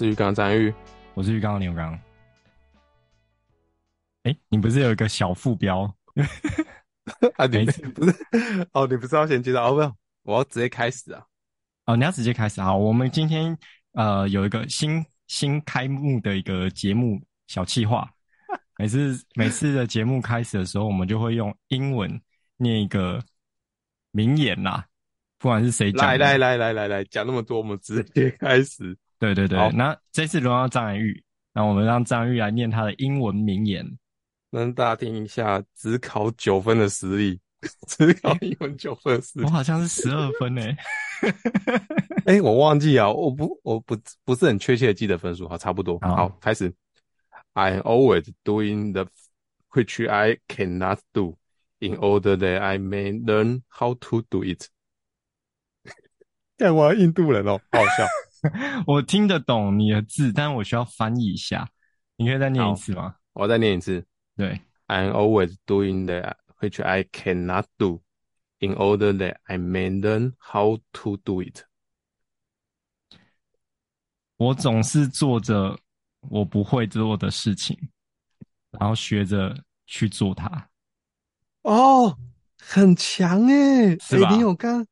是浴缸张玉，我是浴缸牛刚。哎、欸，你不是有一个小副标？啊，你不是哦，你不是要先介绍哦？不要，我要直接开始啊！哦，你要直接开始啊！我们今天呃有一个新新开幕的一个节目小企划。每次每次的节目开始的时候，我们就会用英文念一个名言呐。不管是谁讲，来来来来来来讲那么多，我们直接开始。对对对，那这次轮到张兰玉，那我们让张兰玉来念他的英文名言，让大家听一下，只考九分的实力，只考英文九分的实力，我好像是十二分 诶。哎、欸，我忘记啊，我不我不不是很确切的记得分数，好，差不多。好，好，开始。I'm always doing the which I cannot do in order that I may learn how to do it. 看我印度人哦，好好笑。我听得懂你的字，但我需要翻译一下。你可以再念一次吗？我再念一次。对，I'm always doing that which I cannot do, in order that I may learn how to do it。我总是做着我不会做的事情，然后学着去做它。哦，很强诶，是吧？你有刚。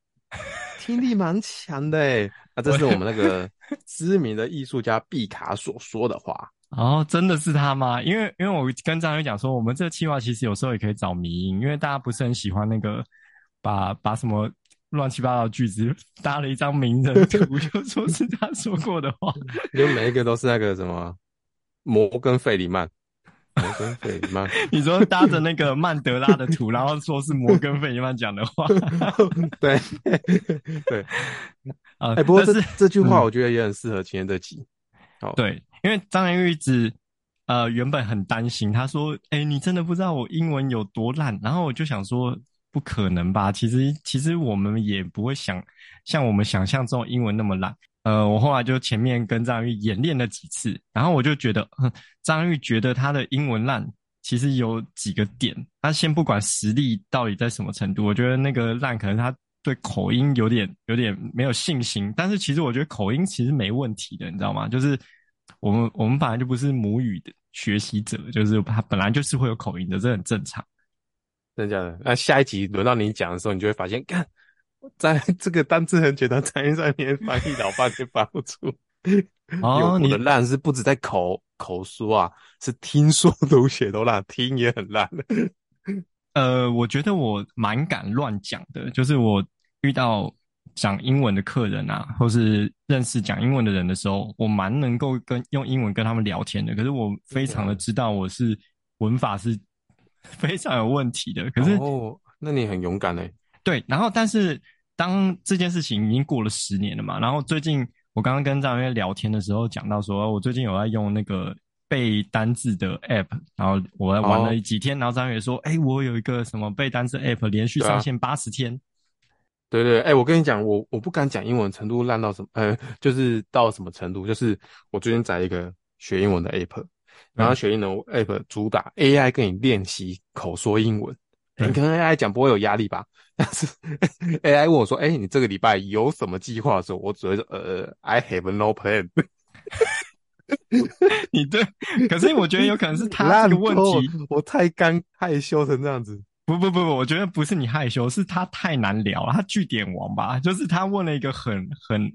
听力蛮强的诶，那这是我们那个知名的艺术家毕卡所说的话。哦，真的是他吗？因为因为我跟张宇讲说，我们这个计划其实有时候也可以找迷因，因为大家不是很喜欢那个把把什么乱七八糟的句子搭了一张名人图，就说是他说过的话，因为每一个都是那个什么摩根费里曼。摩根费里曼，你说搭着那个曼德拉的图，然后说是摩根费里曼讲的话，对对 啊，哎、欸，不过这这句话我觉得也很适合今天这集。好，对，因为张元玉一直呃原本很担心，他说：“哎、欸，你真的不知道我英文有多烂。”然后我就想说：“不可能吧？其实其实我们也不会想像我们想象中英文那么烂。”呃，我后来就前面跟张玉演练了几次，然后我就觉得，张玉觉得他的英文烂，其实有几个点。他先不管实力到底在什么程度，我觉得那个烂可能他对口音有点有点没有信心。但是其实我觉得口音其实没问题的，你知道吗？就是我们我们本来就不是母语的学习者，就是他本来就是会有口音的，这很正常。真的假的？那下一集轮到你讲的时候，你就会发现，看。在 这个单字很简单，在上面翻译老半天翻不出。哦，你的烂是不止在口口说啊，是听说读写都烂，听也很烂。呃，我觉得我蛮敢乱讲的，就是我遇到讲英文的客人啊，或是认识讲英文的人的时候，我蛮能够跟用英文跟他们聊天的。可是我非常的知道我是文法是 非常有问题的。可是哦，那你很勇敢欸。对，然后但是当这件事情已经过了十年了嘛，然后最近我刚刚跟张月聊天的时候讲到说，我最近有在用那个背单字的 app，然后我玩了几天，哦、然后张月说，哎，我有一个什么背单字 app 连续上线八十天。对对，哎，我跟你讲，我我不敢讲英文程度烂到什么，呃，就是到什么程度，就是我最近载一个学英文的 app，然后学英文 app 主打 AI 跟你练习口说英文。你跟 AI 讲不会有压力吧？但是 AI 问我说：“哎、欸，你这个礼拜有什么计划？”的时候，我只会说：“呃，I have no plan。”你对，可是我觉得有可能是他 这个问题，我太干害羞成这样子。不不不不，我觉得不是你害羞，是他太难聊了。他据点王吧，就是他问了一个很很，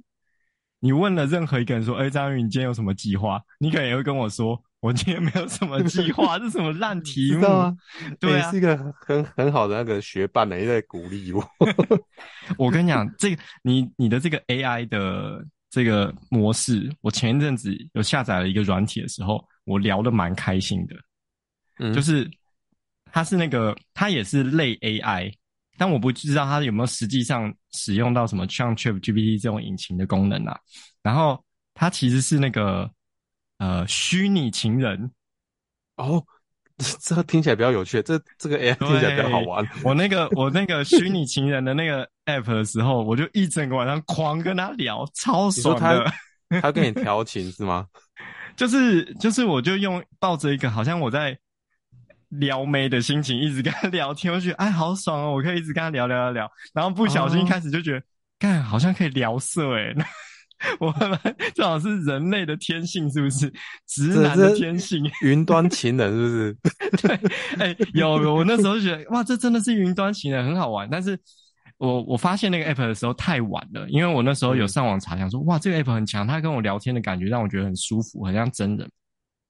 你问了任何一个人说：“哎、欸，张宇，你今天有什么计划？”你可能也会跟我说。我今天没有什么计划，这是什么烂题目？啊对啊，是一个很很好的那个学伴呢，也在鼓励我。我跟你讲，这个你你的这个 AI 的这个模式，我前一阵子有下载了一个软体的时候，我聊的蛮开心的。嗯，就是它是那个它也是类 AI，但我不知道它有没有实际上使用到什么像 ChatGPT 这种引擎的功能啊。然后它其实是那个。呃，虚拟情人哦，这听起来比较有趣。这这个 app 听起来比较好玩。我那个我那个虚拟情人的那个 App 的时候，我就一整个晚上狂跟他聊，超爽的。他，他跟你调情是吗？就是就是，我就用抱着一个好像我在撩妹的心情，一直跟他聊天。我觉得哎，好爽哦，我可以一直跟他聊聊聊聊。然后不小心开始就觉得，干好像可以聊色诶。我们这好像是人类的天性，是不是？直男的天性，云端情人是不是？对，哎、欸，有我那时候就觉得哇，这真的是云端情人，很好玩。但是我我发现那个 app 的时候太晚了，因为我那时候有上网查，想说哇，这个 app 很强，他跟我聊天的感觉让我觉得很舒服，很像真人。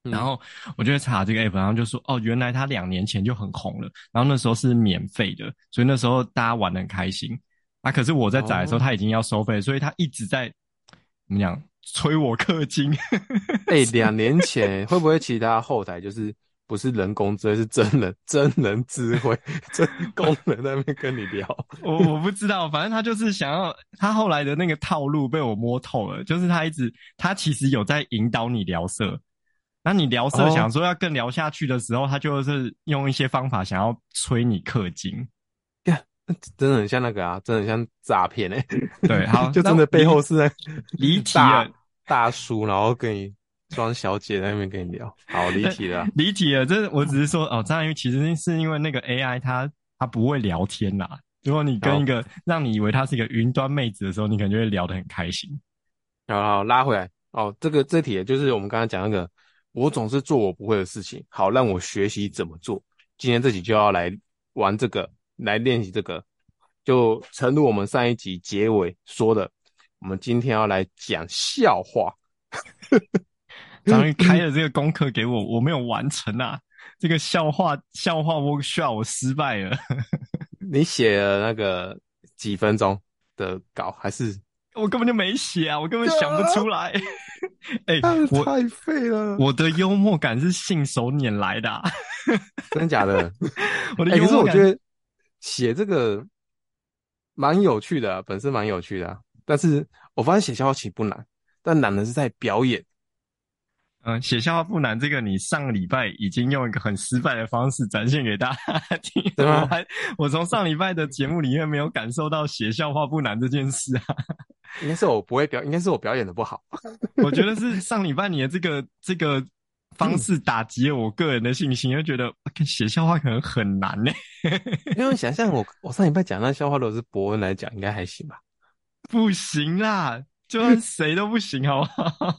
然后我就查这个 app，然后就说哦，原来他两年前就很红了，然后那时候是免费的，所以那时候大家玩的很开心。啊，可是我在载的时候，他已经要收费，所以他一直在。怎么讲？催我氪金。哎、欸，两年前会不会其他后台就是不是人工智慧，是真人真人智慧 真工人在那边跟你聊？我我不知道，反正他就是想要他后来的那个套路被我摸透了，就是他一直他其实有在引导你聊色，那你聊色想说要更聊下去的时候，他就是用一些方法想要催你氪金。真的很像那个啊，真的很像诈骗诶。对，好，就真的背后是在离题了，大叔，然后跟你装小姐在那边跟你聊，好离题了，离题了。这我只是说哦，张翰宇其实是因为那个 AI 它它不会聊天呐。如果你跟一个让你以为他是一个云端妹子的时候，你可能就会聊得很开心。好好拉回来哦，这个这题就是我们刚才讲那个，我总是做我不会的事情，好让我学习怎么做。今天这集就要来玩这个。来练习这个，就诚如我们上一集结尾说的，我们今天要来讲笑话。张宇开了这个功课给我，我没有完成啊！这个笑话笑话 workshop 我失败了。你写了那个几分钟的稿，还是我根本就没写啊？我根本想不出来。哎、欸，我太废了！我的幽默感是信手拈来的、啊，真的假的？我的幽默感、欸、可是我觉得。写这个蛮有趣的、啊，本身蛮有趣的、啊。但是我发现写笑话其实不难，但难的是在表演。嗯，写笑话不难，这个你上个礼拜已经用一个很失败的方式展现给大家听。我还我从上礼拜的节目里面没有感受到写笑话不难这件事啊。应该是我不会表，应该是我表演的不好。我觉得是上礼拜你的这个这个。方式打击了我个人的信心，又觉得写笑话可能很难呢。因为想象我我上礼拜讲那笑话，如果是博恩来讲，应该还行吧？不行啦，就算谁都不行，好不好？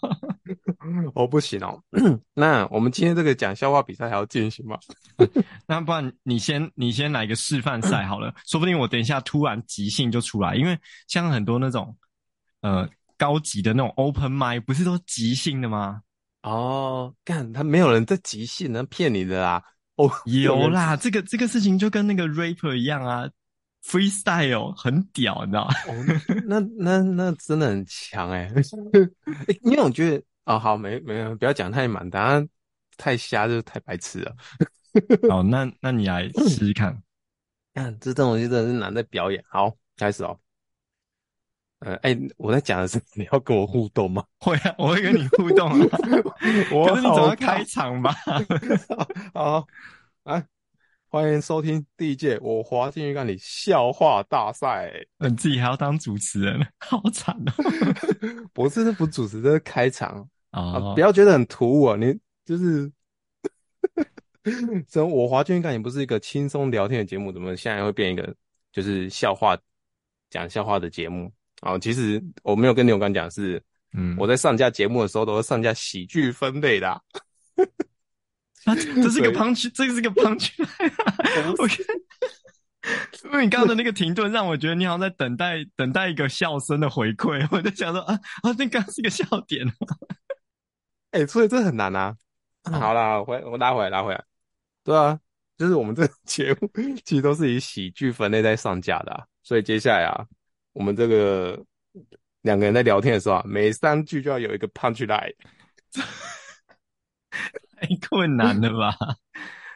我 不行哦。那我们今天这个讲笑话比赛还要进行吗？那不然你先你先来个示范赛好了，说不定我等一下突然即兴就出来，因为像很多那种呃高级的那种 open mic 不是都即兴的吗？哦，干他没有人在即兴，能骗你的啦。哦，有啦，这个这个事情就跟那个 rapper 一样啊，freestyle 很屌，你知道吗？哦，那那那真的很强哎、欸欸。因为我觉得，哦，好，没没有，不要讲太满，等下太瞎就太白痴了。好，那那你来试试看。看，这东西真的是难在表演。好，开始哦。呃，哎、欸，我在讲的是 你要跟我互动吗？会啊，我会跟你互动啊。我可是你总要开场吧？好，来，欢迎收听第一届我滑进去看你笑话大赛。你自己还要当主持人，好惨哦！不是，这不主持，这是开场啊、哦！不要觉得很突兀啊，你就是，从我滑进去看你不是一个轻松聊天的节目，怎么现在会变一个就是笑话讲笑话的节目？哦，其实我没有跟你有刚讲，是，嗯，我在上架节目的时候都是上架喜剧分类的、啊。啊，这是个 punch，这是个 punch。OK，因为你刚刚的那个停顿，让我觉得你好像在等待，等待一个笑声的回馈。我在想说，啊啊，那刚刚是个笑点。哎、欸，所以这很难啊。嗯、好啦，我我拉回来，拉回来。对啊，就是我们这个节目其实都是以喜剧分类在上架的、啊，所以接下来啊。我们这个两个人在聊天的时候啊，每三句就要有一个 punch line，太困难了吧？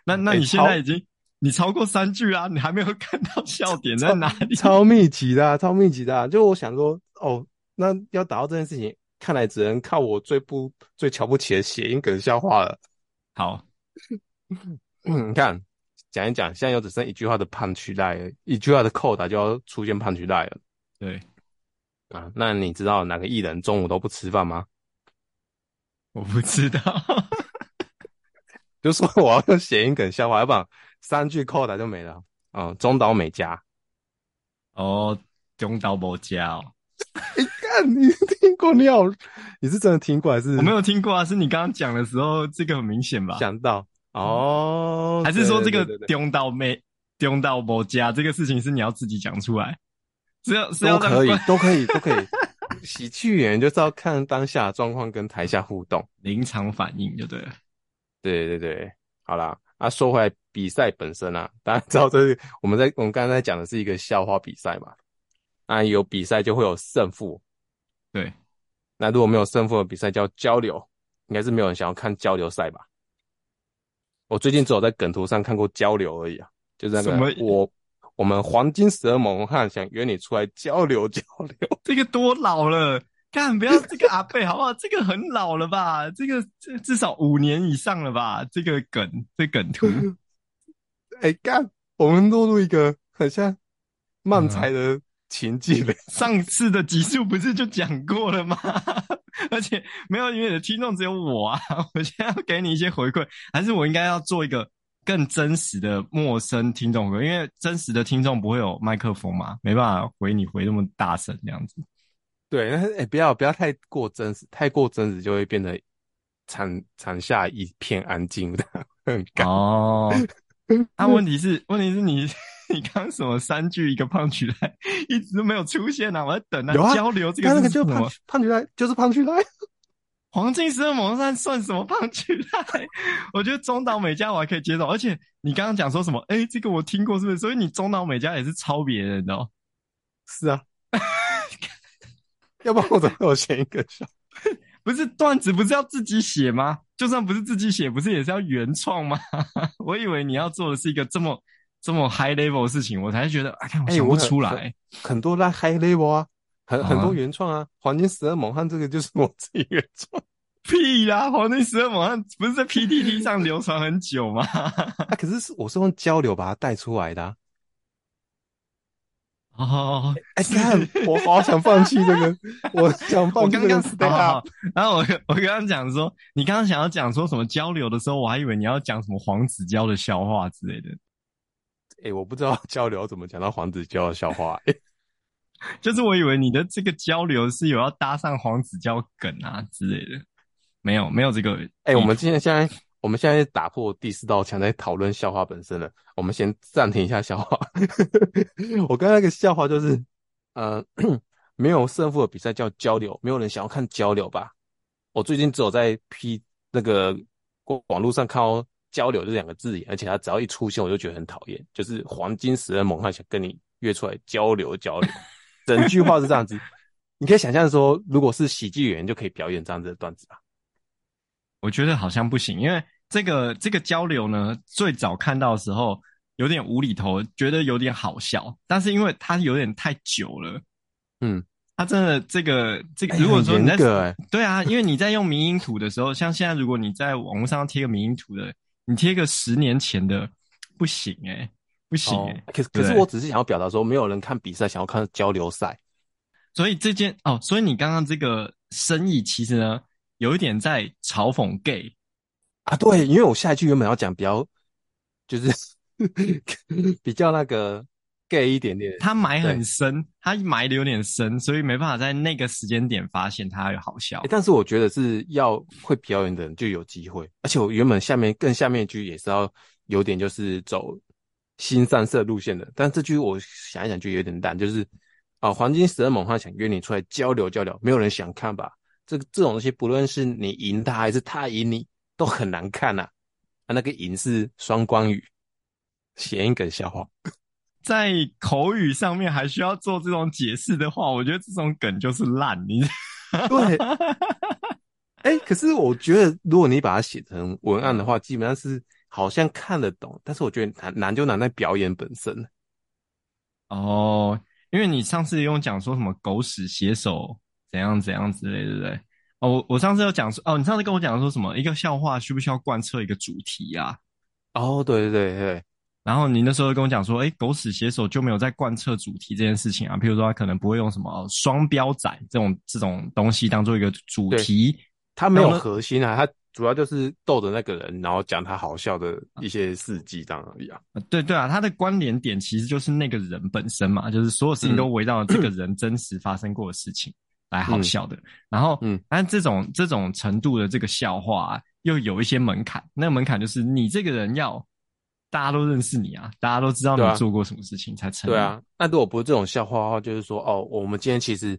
那那你现在已经、欸、你超过三句啊，你还没有看到笑点在哪里？超密集的、啊，超密集的、啊。就我想说，哦，那要达到这件事情，看来只能靠我最不最瞧不起的谐音梗笑话了。好，嗯，你看讲一讲，现在又只剩一句话的 punch line，一句话的扣打就要出现 punch line 了。对，啊，那你知道哪个艺人中午都不吃饭吗？我不知道，就说我要用谐音梗笑话，要不然三句扣打就没了。哦、嗯，中岛美嘉。哦，中岛美嘉哦。你看，你听过？你好，你是真的听过还是？我没有听过啊，是你刚刚讲的时候，这个很明显吧？想到哦，还是说这个中岛美中岛美嘉这个事情是你要自己讲出来？是要只要都可以，都可以，都可以。喜剧演员就是要看当下状况跟台下互动，临场反应就对了。对对对，好啦。啊，说回来比赛本身啊，大家知道这是我们在我们刚才讲的是一个笑话比赛嘛。啊，有比赛就会有胜负。对，那如果没有胜负的比赛叫交流，应该是没有人想要看交流赛吧？我最近只有在梗图上看过交流而已啊，就是那个我我们黄金十二猛汉想约你出来交流交流，这个多老了。干，不要这个阿贝好不好？这个很老了吧？这个这至少五年以上了吧？这个梗，这梗图。哎、欸，干，我们落入一个很像漫才的情境了、嗯。上次的集数不是就讲过了吗？而且没有，因为你的听众只有我啊。我现在要给你一些回馈，还是我应该要做一个更真实的陌生听众？因为真实的听众不会有麦克风嘛，没办法回你回那么大声这样子。对，但是哎，不要不要太过真实，太过真实就会变得场场下一片安静的，很尬。哦，那、啊、问题是，问题是你 你刚什么三句一个 punchline 一直都没有出现啊？我在等啊，交流这个是什么？那个就 punchline 就是 punchline 黄金十二猛汉算什么 punchline 我觉得中岛美嘉我还可以接受，而且你刚刚讲说什么？哎，这个我听过，是不是？所以你中岛美嘉也是抄别人的哦？是啊。要不然我怎么有写一个笑？不是段子不是要自己写吗？就算不是自己写，不是也是要原创吗？我以为你要做的是一个这么这么 high level 的事情，我才觉得哎，我想不出来。欸、很，很多那 high level 啊，很很多原创啊。黄金十二猛汉这个就是我自己原创。屁啦！黄金十二猛汉不是在 PTT 上流传很久吗？啊，可是我是用交流把它带出来的、啊。哦，哎，看，我好想放弃这个，我想放弃这个。然后我我刚刚讲说，你刚刚想要讲说什么交流的时候，我还以为你要讲什么黄子佼的笑话之类的。哎、欸，我不知道交流怎么讲到黄子佼的笑话、欸。就是我以为你的这个交流是有要搭上黄子佼梗啊之类的，没有，没有这个。哎、欸，我们今天现在。我们现在打破第四道墙，在讨论笑话本身了。我们先暂停一下笑话。我刚刚那个笑话就是，呃，没有胜负的比赛叫交流，没有人想要看交流吧？我最近只有在 P 那个网络上看到“交流”这两个字眼，而且它只要一出现，我就觉得很讨厌。就是黄金十二猛汉想跟你约出来交流交流，整句话是这样子。你可以想象说，如果是喜剧演员，就可以表演这样子的段子吧？我觉得好像不行，因为这个这个交流呢，最早看到的时候有点无厘头，觉得有点好笑，但是因为它有点太久了，嗯，它真的这个这个，如果说你在对啊，因为你在用迷因图的时候，像现在如果你在网络上贴个迷因图的，你贴个十年前的不行诶、欸、不行可是可是我只是想要表达说，没有人看比赛，想要看交流赛，所以这件哦，所以你刚刚这个生意其实呢。有一点在嘲讽 gay 啊，对，因为我下一句原本要讲比较，就是 比较那个 gay 一点点，他埋很深，他埋的有点深，所以没办法在那个时间点发现他有好笑。但是我觉得是要会表演的人就有机会，而且我原本下面更下面一句也是要有点就是走新三色路线的，但这句我想一想就有点淡，就是啊，黄金十二猛汉想约你出来交流交流，没有人想看吧？这个这种东西，不论是你赢他还是他赢你，都很难看呐、啊。啊，那个赢是双关语，谐音梗笑话，在口语上面还需要做这种解释的话，我觉得这种梗就是烂。你对，哎、欸，可是我觉得，如果你把它写成文案的话，基本上是好像看得懂，但是我觉得难难就难在表演本身。哦，因为你上次用讲说什么狗屎写手。怎样怎样之类，对不对？哦，我我上次有讲说，哦，你上次跟我讲说什么？一个笑话需不需要贯彻一个主题啊？哦，对对对对。然后你那时候跟我讲说，哎，狗屎写手就没有在贯彻主题这件事情啊？譬如说，他可能不会用什么双标仔这种这种东西当做一个主题，他没有核心啊，他主要就是逗着那个人，然后讲他好笑的一些事迹这样而已啊。对对啊，他的关联点其实就是那个人本身嘛，就是所有事情都围绕这个 人真实发生过的事情来好笑的。嗯、然后，嗯，但这种这种程度的这个笑话、啊、又有一些门槛，那个门槛就是你这个人要大家都认识你啊，大家都知道你做过什么事情才成。对啊，那如果不是这种笑话的话，就是说哦，我们今天其实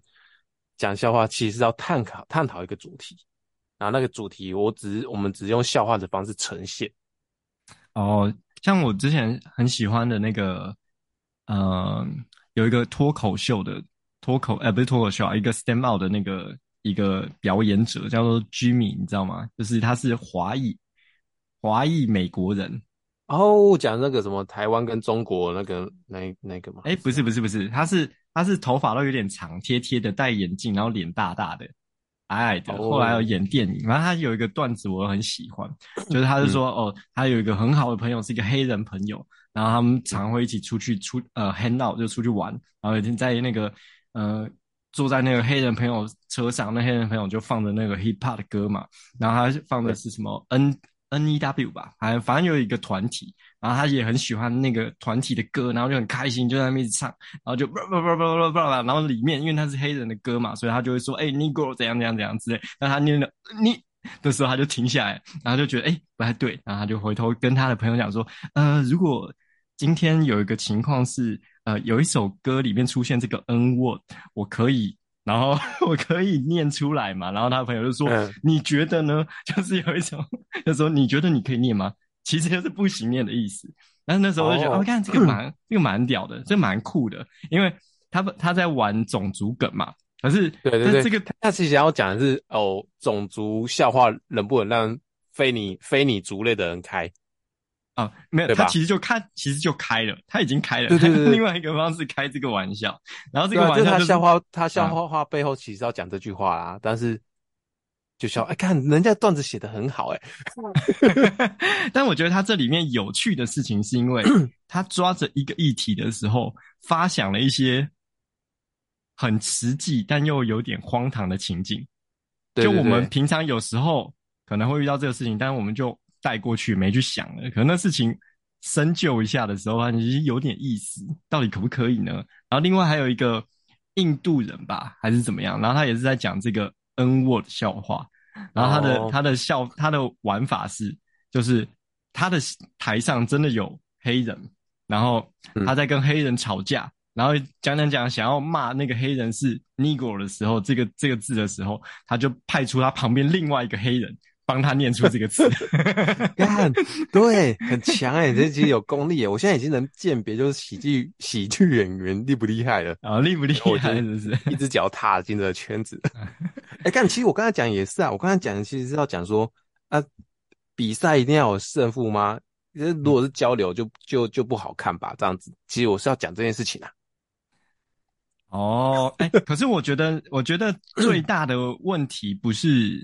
讲笑话，其实是要探讨探讨一个主题。然后那个主题，我只我们只用笑话的方式呈现。哦，像我之前很喜欢的那个，呃，有一个脱口秀的脱口，呃，不是脱口秀啊，一个 stand out 的那个一个表演者叫做 Jimmy，你知道吗？就是他是华裔华裔美国人。哦，讲那个什么台湾跟中国那个那那个吗？哎，不是不是不是，他是他是头发都有点长，贴贴的，戴眼镜，然后脸大大的。矮矮的，后来有演电影，然后他有一个段子我很喜欢，就是他是说、嗯、哦，他有一个很好的朋友是一个黑人朋友，然后他们常会一起出去出呃 hang out 就出去玩，然后已经在那个呃坐在那个黑人朋友车上，那黑人朋友就放着那个 hip hop 的歌嘛，然后他放的是什么 N N E W 吧，反正反正有一个团体。然后他也很喜欢那个团体的歌，然后就很开心，就在那边一直唱，然后就叭叭叭叭叭叭叭，然后里面因为他是黑人的歌嘛，所以他就会说，哎，Negro 怎样怎样怎样之类。那他念了你的时候，他就停下来，然后就觉得哎不太对，然后他就回头跟他的朋友讲说，呃，如果今天有一个情况是，呃，有一首歌里面出现这个 N word，我可以，然后 我可以念出来嘛？然后他的朋友就说，嗯、你觉得呢？就是有一种，就说你觉得你可以念吗？其实就是不行念的意思，但是那时候我就觉得，哦，看这个蛮，这个蛮屌的，这蛮酷的，因为他他在玩种族梗嘛。可是，对对对，这个他其实想要讲的是，哦，种族笑话能不能让非你非你族类的人开？啊，没有，他其实就开，其实就开了，他已经开了，对对对，用另外一个方式开这个玩笑。然后这个玩笑，就是，他笑话，他笑话话背后其实要讲这句话啦，啊，但是。就笑，哎，看人家段子写的很好，哎，但我觉得他这里面有趣的事情，是因为 他抓着一个议题的时候，发想了一些很实际但又有点荒唐的情景。就我们平常有时候可能会遇到这个事情，但是我们就带过去，没去想了。可能那事情深究一下的时候，啊，其实有点意思，到底可不可以呢？然后另外还有一个印度人吧，还是怎么样？然后他也是在讲这个。N word 笑话，然后他的、oh. 他的笑他的玩法是，就是他的台上真的有黑人，然后他在跟黑人吵架，嗯、然后讲讲讲想要骂那个黑人是 Negro 的时候，这个这个字的时候，他就派出他旁边另外一个黑人。帮他念出这个词，看，对，很强哎，这其实有功力哎。我现在已经能鉴别，就是喜剧喜剧演员厉不厉害了啊？厉不厉害？是不是？一只脚踏进这个圈子。哎，干，其实我刚才讲也是啊，我刚才讲其实是要讲说啊，比赛一定要有胜负吗？如果是交流就，就就就不好看吧？这样子，其实我是要讲这件事情啊。哦，哎，可是我觉得，我觉得最大的问题不是。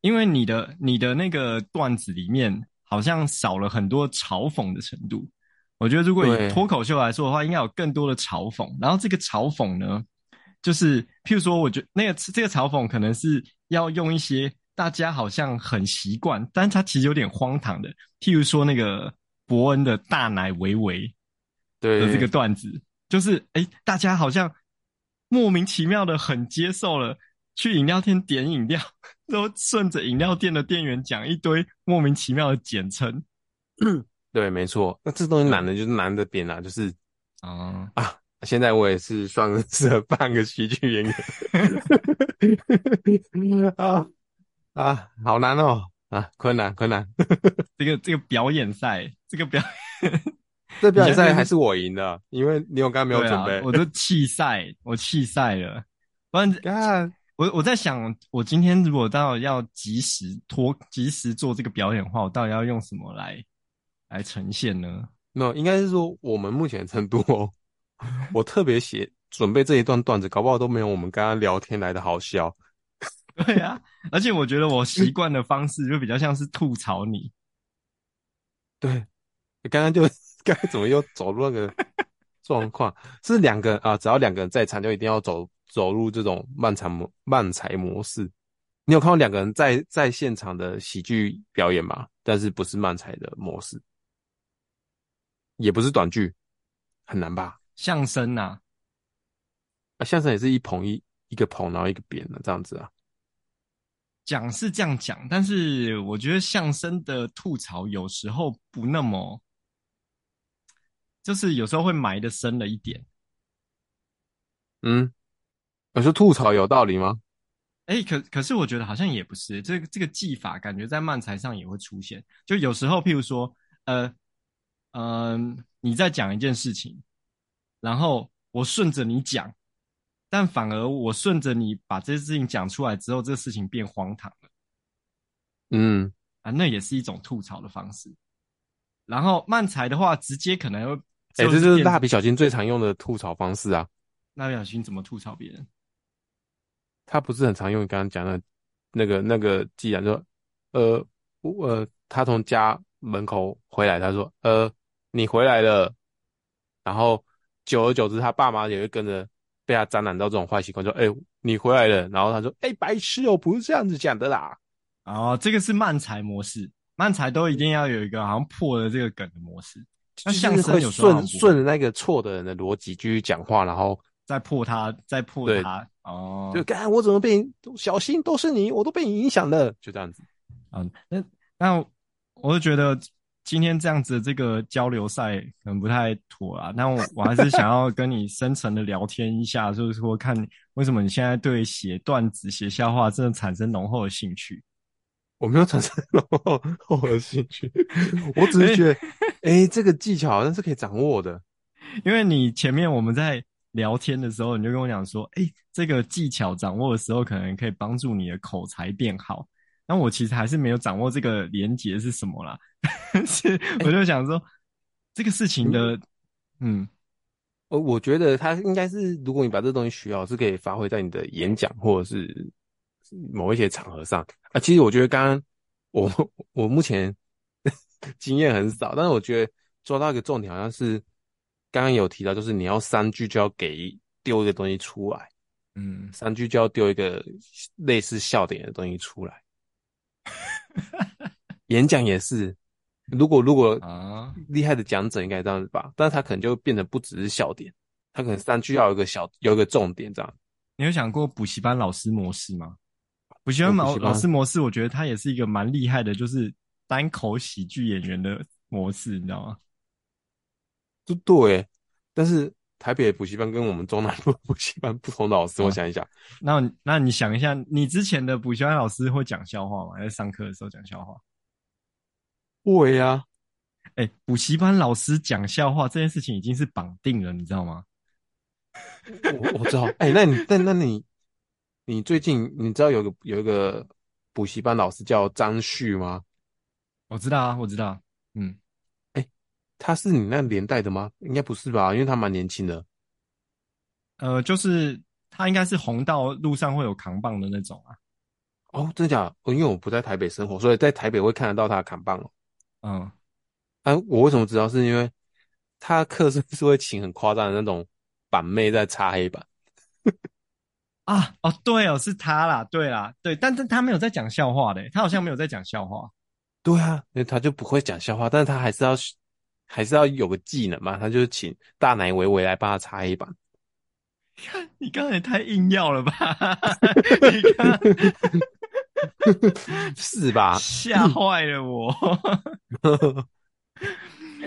因为你的你的那个段子里面好像少了很多嘲讽的程度，我觉得如果以脱口秀来说的话，应该有更多的嘲讽。然后这个嘲讽呢，就是譬如说，我觉得那个这个嘲讽可能是要用一些大家好像很习惯，但是它其实有点荒唐的，譬如说那个伯恩的大奶维维的这个段子，就是哎大家好像莫名其妙的很接受了。去饮料店点饮料，都顺着饮料店的店员讲一堆莫名其妙的简称。对，没错。那这东西难的就是难的点啊，就是啊、嗯、啊！现在我也是算是半个喜剧演员 啊啊，好难哦啊，困难困难。这个这个表演赛，这个表这表演赛还是我赢的，因为你有刚刚没有准备，啊、我都弃赛，我弃赛了。不然看。我我在想，我今天如果到要及时脱、及时做这个表演的话，我到底要用什么来来呈现呢？没有，应该是说我们目前的程度哦。我特别写准备这一段段子，搞不好都没有我们刚刚聊天来的好笑。对啊，而且我觉得我习惯的方式就比较像是吐槽你。对，刚刚就刚才怎么又走入那个状况？是两个啊，只要两个人在场，就一定要走。走入这种漫才模漫才模式，你有看过两个人在在现场的喜剧表演吗？但是不是漫才的模式，也不是短剧，很难吧？相声呐，啊，相声也是一捧一一个捧，然后一个扁的这样子啊。讲是这样讲，但是我觉得相声的吐槽有时候不那么，就是有时候会埋的深了一点。嗯，我说吐槽有道理吗？哎、欸，可可是我觉得好像也不是，这个这个技法感觉在漫才上也会出现。就有时候，譬如说，呃，嗯、呃，你在讲一件事情。然后我顺着你讲，但反而我顺着你把这件事情讲出来之后，这个事情变荒唐了。嗯，啊，那也是一种吐槽的方式。然后漫才的话，直接可能会，哎、欸，这就是蜡笔小新最常用的吐槽方式啊。蜡笔小新怎么吐槽别人？他不是很常用你刚刚讲的，那个那个，既然说，呃，呃，他从家门口回来，他说，呃，你回来了，然后。久而久之，他爸妈也会跟着被他沾染到这种坏习惯，说：“哎、欸，你回来了。”然后他说：“哎、欸，白痴哦，不是这样子讲的啦。”哦，这个是慢才模式，慢才都一定要有一个好像破了这个梗的模式。那相声有顺顺着那个错的人的逻辑继续讲话，然后再破他，再破他。哦，就干我怎么被你小心都是你，我都被你影响了，就这样子。嗯，那那我就觉得。今天这样子的这个交流赛可能不太妥啊，那我我还是想要跟你深层的聊天一下，就是说看为什么你现在对写段子、写笑话真的产生浓厚的兴趣？我没有产生浓厚的兴趣，我只是觉得，哎、欸，这个技巧好像是可以掌握的。因为你前面我们在聊天的时候，你就跟我讲说，哎、欸，这个技巧掌握的时候，可能可以帮助你的口才变好。那我其实还是没有掌握这个连结是什么啦。是，我就想说、欸、这个事情的，嗯，我我觉得它应该是，如果你把这东西学好，是可以发挥在你的演讲或者是某一些场合上啊。其实我觉得刚刚我我目前 经验很少，但是我觉得抓到一个重点，好像是刚刚有提到，就是你要三句就要给丢一个东西出来，嗯，三句就要丢一个类似笑点的东西出来。演讲也是。如果如果啊，厉害的讲者应该这样子吧，但是他可能就变得不只是笑点，他可能三句要有一个小有一个重点这样。你有想过补习班老师模式吗？补习班老老师模式，我觉得他也是一个蛮厉害的，就是单口喜剧演员的模式，你知道吗？就对，但是台北补习班跟我们中南部 补习班不同的老师，我想一想，那那你想一下，你之前的补习班老师会讲笑话吗？还是上课的时候讲笑话？会呀、啊，哎、欸，补习班老师讲笑话这件事情已经是绑定了，你知道吗？我我知道，哎、欸，那你但那你你最近你知道有个有一个补习班老师叫张旭吗？我知道啊，我知道，嗯，他是你那年代的吗？应该不是吧，因为他蛮年轻的。呃，就是他应该是红到路上会有扛棒的那种啊。哦，真的假的？因为我不在台北生活，所以在台北会看得到他的扛棒哦。嗯，啊，我为什么知道？是因为他课是是会请很夸张的那种板妹在擦黑板啊？哦，对哦，是他啦，对啦，对，但是他没有在讲笑话的，他好像没有在讲笑话。对啊，因为他就不会讲笑话，但是他还是要还是要有个技能嘛，他就是请大奶维维来帮他擦黑板。看，你刚才太硬要了吧？你看。是吧？吓坏了我！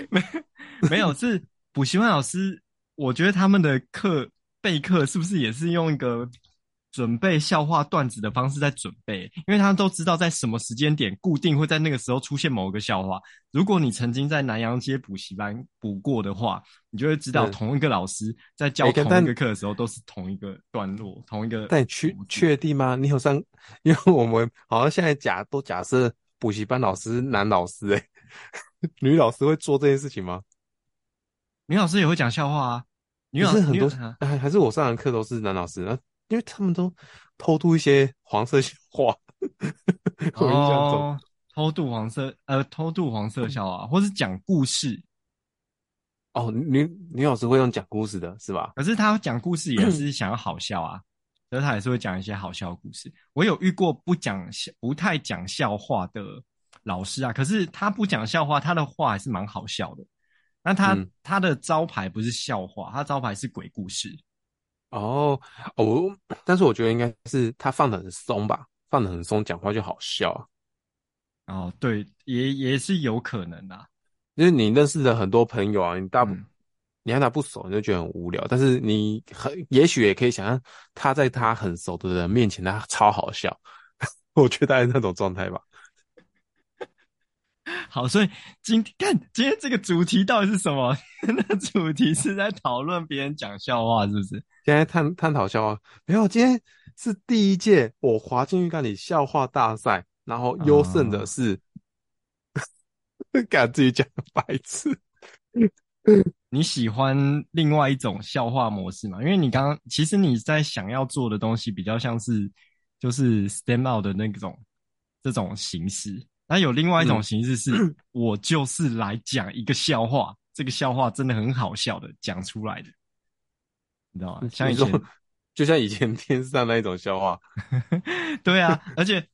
没 没有，是补习班老师。我觉得他们的课备课是不是也是用一个准备笑话段子的方式在准备？因为他都知道在什么时间点固定会在那个时候出现某个笑话。如果你曾经在南阳街补习班补过的话，你就会知道同一个老师在教同一个课的时候都是同一个段落，同一个。但你确确定吗？你有上？因为我们好像现在假都假设补习班老师男老师诶、欸，女老师会做这件事情吗？女老师也会讲笑话啊。女老师很多还还是我上的课都是男老师啊，因为他们都偷渡一些黄色笑话。哦，偷渡黄色呃，偷渡黄色笑话，或是讲故事。哦，女女老师会用讲故事的是吧？可是她讲故事也是想要好笑啊。所以她还是会讲一些好笑的故事。我有遇过不讲不太讲笑话的老师啊，可是他不讲笑话，他的话还是蛮好笑的。那他、嗯、他的招牌不是笑话，他招牌是鬼故事。哦，哦，但是我觉得应该是他放的很松吧，放的很松，讲话就好笑啊。哦，对，也也是有可能的。就是你认识的很多朋友啊，你大部、嗯、你和他不熟，你就觉得很无聊。但是你很也许也可以想象，他在他很熟的人面前，他超好笑。我觉得大概是那种状态吧。好，所以今天看今天这个主题到底是什么？那主题是在讨论别人讲笑话，是不是？现在探探讨笑话，没有。今天是第一届我滑进浴缸里笑话大赛，然后优胜的是，敢、哦、自己讲白痴。你喜欢另外一种笑话模式吗？因为你刚刚其实你在想要做的东西比较像是就是 stand out 的那种这种形式。那有另外一种形式是，嗯、我就是来讲一个笑话，这个笑话真的很好笑的讲出来的，你知道吗？像以前，就像以前 电视上那一种笑话。对啊，而且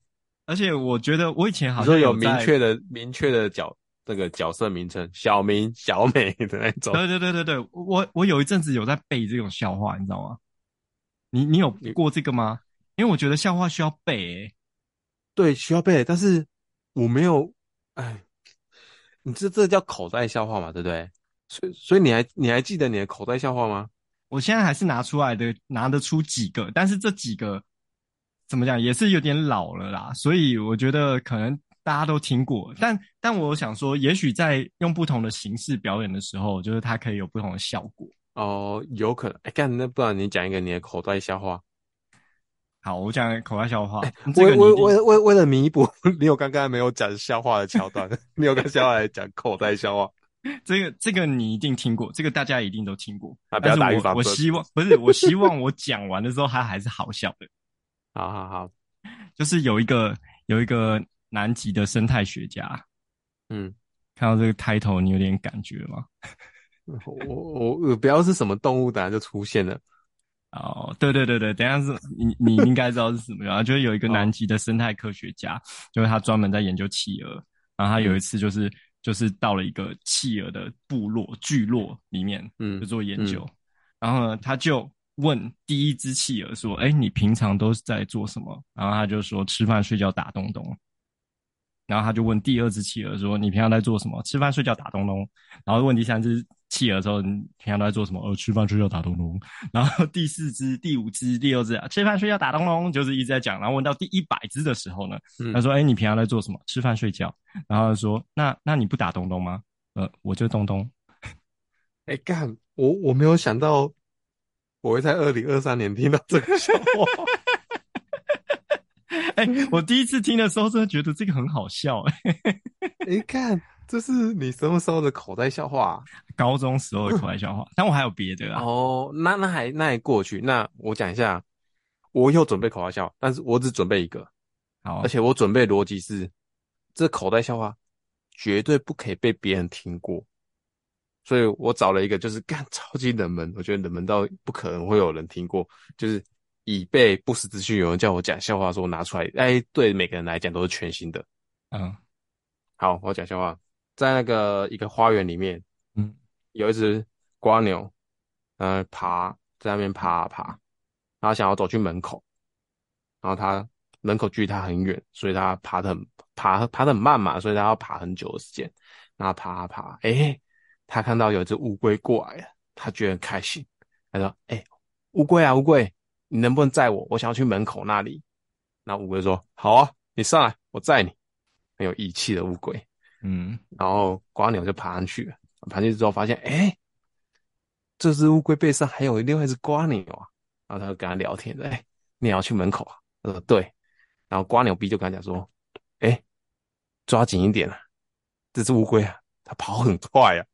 而且我觉得我以前好像有，有明确的明确的角那个角色名称，小明、小美的那种。对对对对对，我我有一阵子有在背这种笑话，你知道吗？你你有过这个吗？因为我觉得笑话需要背、欸，对，需要背，但是。我没有，哎，你这这叫口袋笑话嘛，对不对？所以所以你还你还记得你的口袋笑话吗？我现在还是拿出来的，拿得出几个，但是这几个怎么讲也是有点老了啦，所以我觉得可能大家都听过，但但我想说，也许在用不同的形式表演的时候，就是它可以有不同的效果。哦，有可能。哎，干，那不然你讲一个你的口袋笑话。好，我讲口袋笑话。为为为为为了弥补 你有刚刚没有讲笑话的桥段，你有个笑话来讲口袋笑话。这个这个你一定听过，这个大家一定都听过。啊，不要打预防针。我希望不是，我希望我讲完的时候它还是好笑的。好 好好，就是有一个有一个南极的生态学家，嗯，看到这个 title 你有点感觉吗？我我我不要是什么动物，等下就出现了。哦，对对对对，等下是你你应该知道是什么样，就是有一个南极的生态科学家，哦、就是他专门在研究企鹅，然后他有一次就是、嗯、就是到了一个企鹅的部落聚落里面，嗯，就做研究，嗯、然后呢，他就问第一只企鹅说：“哎，你平常都是在做什么？”然后他就说：“吃饭、睡觉、打东东。”然后他就问第二只企鹅说：“你平常在做什么？吃饭、睡觉、打东东。”然后问第三只企鹅说：“你平常都在做什么？”呃，吃饭、睡觉、打东东。然后第四只、第五只、第六只啊，吃饭、睡觉、打东东，就是一直在讲。然后问到第一百只的时候呢，嗯、他说：“哎，你平常在做什么？吃饭、睡觉。”然后他说：“那那你不打东东吗？”呃，我就东东。哎干，我我没有想到我会在二零二三年听到这个笑话。哎、欸，我第一次听的时候，真的觉得这个很好笑、欸。哎，你看，这是你什么时候的口袋笑话、啊？高中时候的口袋笑话。但我还有别的啊。哦，那那还那还过去。那我讲一下，我有准备口袋笑话，但是我只准备一个。好，而且我准备逻辑是，这口袋笑话绝对不可以被别人听过。所以我找了一个，就是干超级冷门，我觉得冷门到不可能会有人听过，就是。以备不时之需，有人叫我讲笑话，说我拿出来，哎，对每个人来讲都是全新的。嗯，好，我讲笑话，在那个一个花园里面，嗯，有一只瓜牛，呃，爬在那边爬啊爬，然后想要走去门口，然后它门口距离它很远，所以它爬得很爬爬得很慢嘛，所以它要爬很久的时间，然后爬啊爬，哎，它看到有一只乌龟过来了，它觉得很开心，它说，哎，乌龟啊乌龟。你能不能载我？我想要去门口那里。那乌龟说：“好啊，你上来，我载你。”很有义气的乌龟。嗯，然后瓜牛就爬上去了。爬上去之后发现，哎，这只乌龟背上还有另外一只瓜牛啊。然后他就跟他聊天，哎，你也要去门口啊？他说：“对。”然后瓜牛逼就跟他讲说：“哎，抓紧一点啊，这只乌龟啊，它跑很快啊。”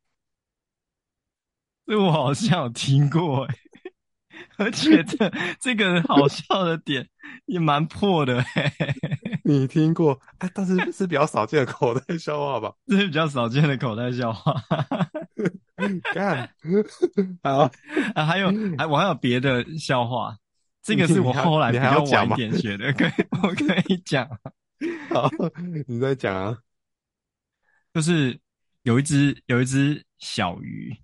这我好像有听过哎。而且这这个好笑的点也蛮破的，嘿嘿嘿，你听过？哎，但是是比较少见的口袋笑话吧？这 是比较少见的口袋笑话。干，好啊，还有，还我还有别的笑话。这个是我后来比较晚一点学的，可以我可以讲。好，你再讲啊。就是有一只有一只小鱼，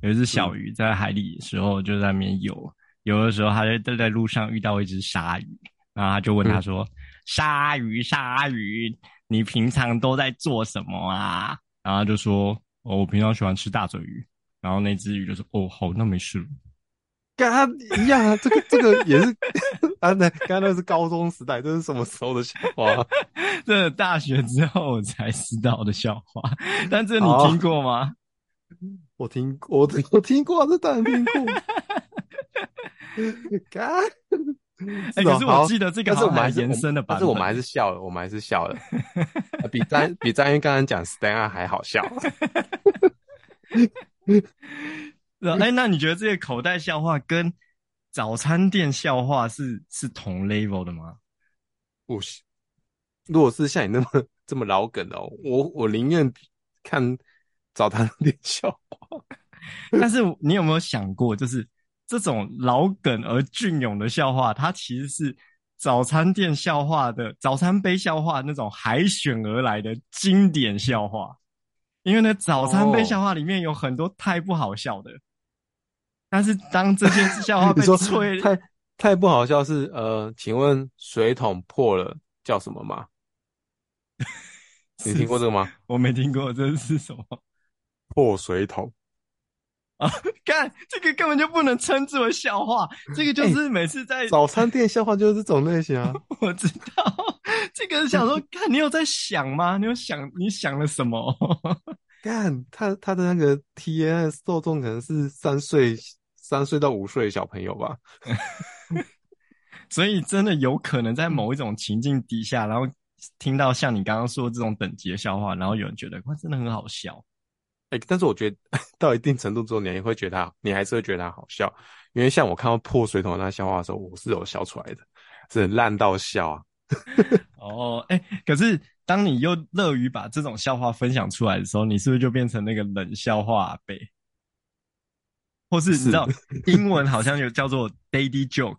有一只小鱼在海里的时候就在那边游，游的时候他在在路上遇到一只鲨鱼，然后他就问他说：“鲨鱼，鲨鱼，你平常都在做什么啊？”然后他就说：“哦，我平常喜欢吃大嘴鱼。”然后那只鱼就说：“哦，好，那没事。”跟他一样啊，这个这个也是 啊，那，刚刚那是高中时代，这是什么时候的笑话？这大学之后我才知道的笑话，但这你听过吗？我听过，我我听过，这当然听过。干，哎，可是我记得这个是我们还延伸的吧？但是我们还是笑了，我们还是笑了，比张比张云刚刚讲 stand up 还好笑。哎、欸，那你觉得这个口袋笑话跟早餐店笑话是是同 level 的吗？不是，如果是像你那么这么老梗哦，我我宁愿看早餐店笑话。但是你有没有想过，就是这种老梗而隽永的笑话，它其实是早餐店笑话的早餐杯笑话那种海选而来的经典笑话。因为呢，早餐杯笑话里面有很多太不好笑的。但是当这件笑话 被吹太太不好笑是呃，请问水桶破了叫什么吗？你听过这个吗？我没听过，这是什么？破水桶啊！干，这个根本就不能称之为笑话，这个就是每次在、欸、早餐店笑话就是这种类型啊。我知道，这个是想说，看你有在想吗？你有想你想了什么？干，他他的那个 T N 受众可能是三岁。三岁到五岁的小朋友吧，所以真的有可能在某一种情境底下，然后听到像你刚刚说这种等级的笑话，然后有人觉得哇，真的很好笑。哎、欸，但是我觉得 到一定程度之后，你还会觉得他，你还是会觉得他好笑，因为像我看到破水桶的那笑话的时候，我是有笑出来的，是烂到笑啊。哦，哎、欸，可是当你又乐于把这种笑话分享出来的时候，你是不是就变成那个冷笑话呗？或是你知道英文好像有叫做 daddy joke，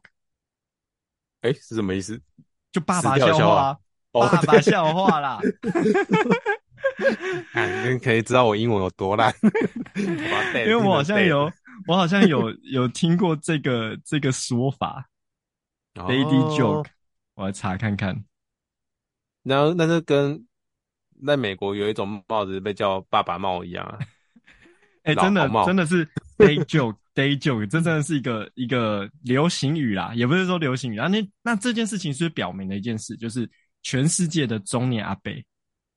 哎，是什么意思？就爸爸笑话，爸爸笑话啦。哎，你可以知道我英文有多烂，因为我好像有，我好像有有听过这个这个说法，daddy joke，我来查看看。然后那就跟在美国有一种帽子被叫爸爸帽一样啊。哎、欸，真的真的是 day joke day joke，这真的是一个一个流行语啦，也不是说流行语啊。那那这件事情是，是表明了一件事，就是全世界的中年阿伯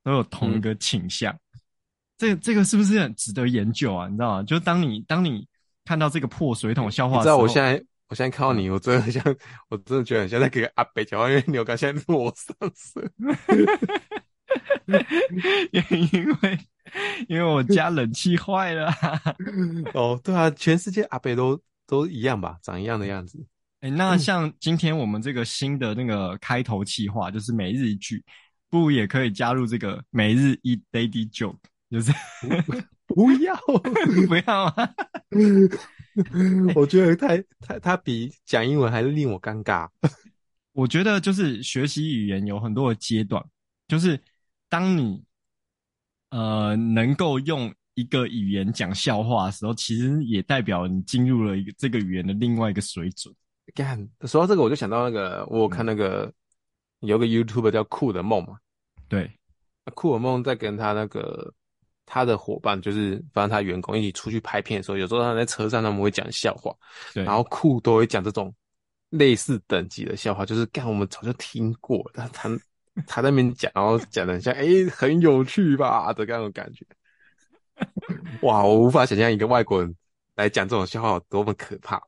都有同一个倾向。嗯、这这个是不是很值得研究啊？你知道吗？就当你当你看到这个破水桶笑话你知道我现在我现在看到你，我真的很像，我真的觉得很像在给阿北讲话，因为牛哥现在是我上身，因为。因为我家冷气坏了。哦，对啊，全世界阿北都都一样吧，长一样的样子。哎、欸，那像今天我们这个新的那个开头企划，就是每日一句，不如也可以加入这个每日一 daily joke，就是 不要 不要啊！我觉得太太他比讲英文还是令我尴尬。我觉得就是学习语言有很多的阶段，就是当你。呃，能够用一个语言讲笑话的时候，其实也代表你进入了一个这个语言的另外一个水准。干，说到这个，我就想到那个，我看那个、嗯、有个 YouTuber 叫酷的梦嘛，对，库尔梦在跟他那个他的伙伴，就是反正他员工一起出去拍片的时候，有时候他在车上他们会讲笑话，对，然后库都会讲这种类似等级的笑话，就是干我们早就听过，但他。他在那边讲，然后讲的很像，哎、欸，很有趣吧的那种感觉。哇，我无法想象一个外国人来讲这种笑话有多么可怕。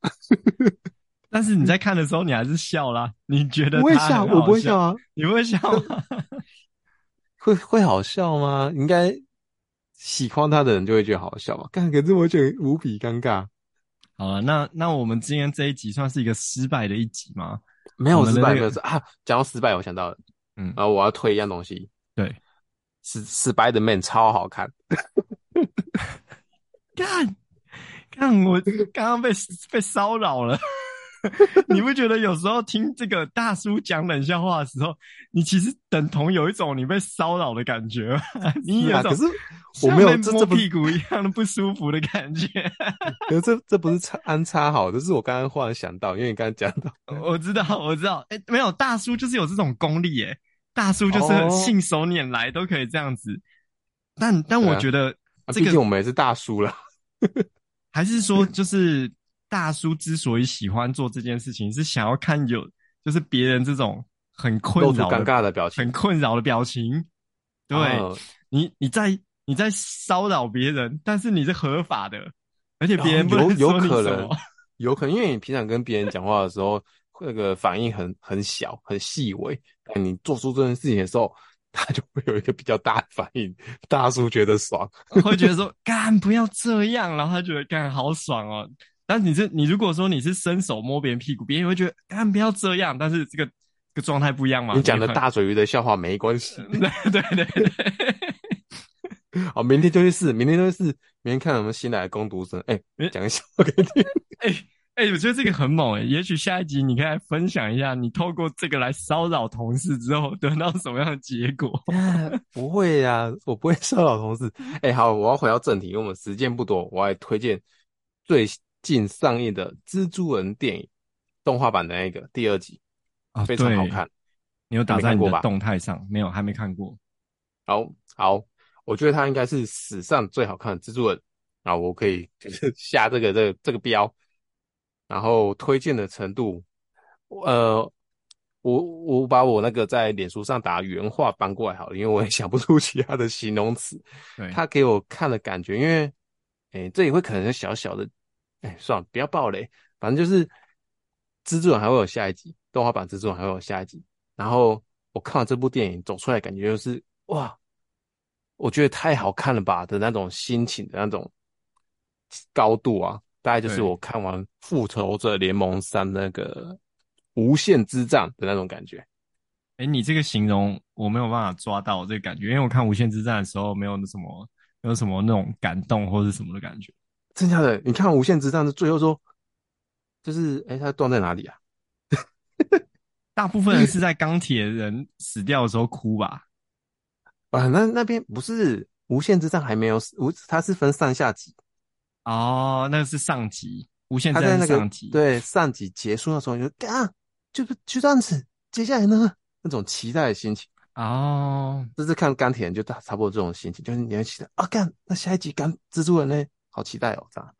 但是你在看的时候，你还是笑啦。你觉得他不会笑？我不会笑啊。你不会笑吗？会会好笑吗？应该喜欢他的人就会觉得好笑吧。干，可是我觉得无比尴尬。好了，那那我们今天这一集算是一个失败的一集吗？没有失败，就是啊，讲到失败，我想到了。嗯，然后我要推一样东西，对，是 Spider-Man 超好看。干，看，我刚刚被被骚扰了。你不觉得有时候听这个大叔讲冷笑话的时候，你其实等同有一种你被骚扰的感觉吗？你有是我没有摸屁股一样的不舒服的感觉。可是这这不是插安插好，这是我刚刚忽然想到，因为你刚刚讲到，我知道，我知道，哎、欸，没有大叔就是有这种功力，哎，大叔就是信手拈来都可以这样子。哦、但但我觉得、这个，毕、啊、竟我们也是大叔了，还是说就是。大叔之所以喜欢做这件事情，是想要看有就是别人这种很困扰、尴尬的表情，很困扰的表情。对、哦、你，你在你在骚扰别人，但是你是合法的，而且别人有有可能，有可能，因为你平常跟别人讲话的时候，那个反应很 很小、很细微，但你做出这件事情的时候，他就会有一个比较大的反应。大叔觉得爽，会觉得说 干不要这样，然后他觉得干好爽哦。但是你是你如果说你是伸手摸别人屁股，别人也会觉得，干不要这样。但是这个这个状态不一样嘛？你讲的大嘴鱼的笑话没关系。对对对对。好，明天就去试，明天就去试，明天看有没有新来的攻读生。哎、欸，讲个笑话给你听。哎哎、欸，我觉得这个很猛哎、欸。也许下一集你可以来分享一下，你透过这个来骚扰同事之后 得到什么样的结果？不会呀、啊，我不会骚扰同事。哎、欸，好，我要回到正题，因为我们时间不多，我来推荐最。近上映的蜘蛛人电影动画版的那个第二集啊，非常好看。你有打在你的动态上？没有，还没看过。好好，我觉得它应该是史上最好看的蜘蛛人啊，我可以就是 下这个这个这个标，然后推荐的程度，呃，我我把我那个在脸书上打原话搬过来好了，因为我也想不出其他的形容词。对，他给我看的感觉，因为诶，这也会可能是小小的。哎、欸，算了，不要爆雷。反正就是蜘蛛人还会有下一集，动画版蜘蛛人还会有下一集。然后我看完这部电影走出来，感觉就是哇，我觉得太好看了吧的那种心情的那种高度啊，大概就是我看完《复仇者联盟三》那个无限之战的那种感觉。哎、欸，你这个形容我没有办法抓到这个感觉，因为我看无限之战的时候没有那什么，没有什么那种感动或者什么的感觉。真的，你看《无限之战》的最后说，就是哎、欸，他断在哪里啊？大部分人是在钢铁人死掉的时候哭吧？啊，那那边不是《无限之战》还没有死，无它是分上下集。哦，那个是上集，《无限之战》上集。对，上集结束的时候就干，就是就这样子，接下来呢，那种期待的心情。哦，就是看钢铁人就大差不多这种心情，就是你会期待啊，干，那下一集干蜘蛛人呢？好期待哦！这样，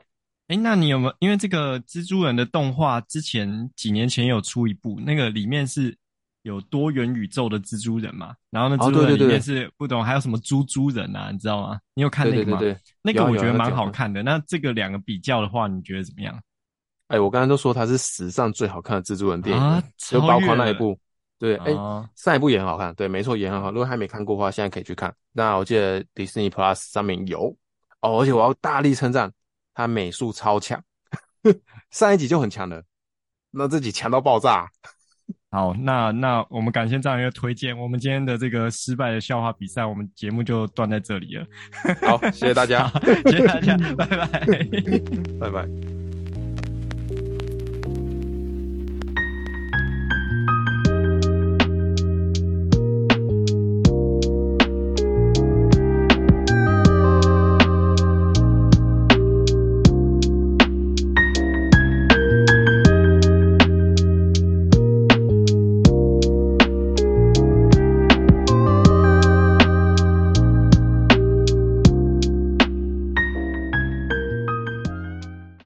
哎，那你有没有？因为这个蜘蛛人的动画之前几年前有出一部，那个里面是有多元宇宙的蜘蛛人嘛？然后呢，蜘蛛人里面是不懂还有什么猪猪人啊？你知道吗？你有看那个吗？对对对对，那个我觉得蛮好看的。那这个两个比较的话，你觉得怎么样？哎，我刚才都说它是史上最好看的蜘蛛人电影，啊、就包括那一部。对，哎、啊，上一部也很好看。对，没错，也很好。如果还没看过的话，现在可以去看。那我记得迪士尼 Plus 上面有。哦，而且我要大力称赞他美术超强，上一集就很强了，那这集强到爆炸。好，那那我们感谢这样一个推荐，我们今天的这个失败的笑话比赛，我们节目就断在这里了。好，谢谢大家，谢谢大家，拜拜，拜拜。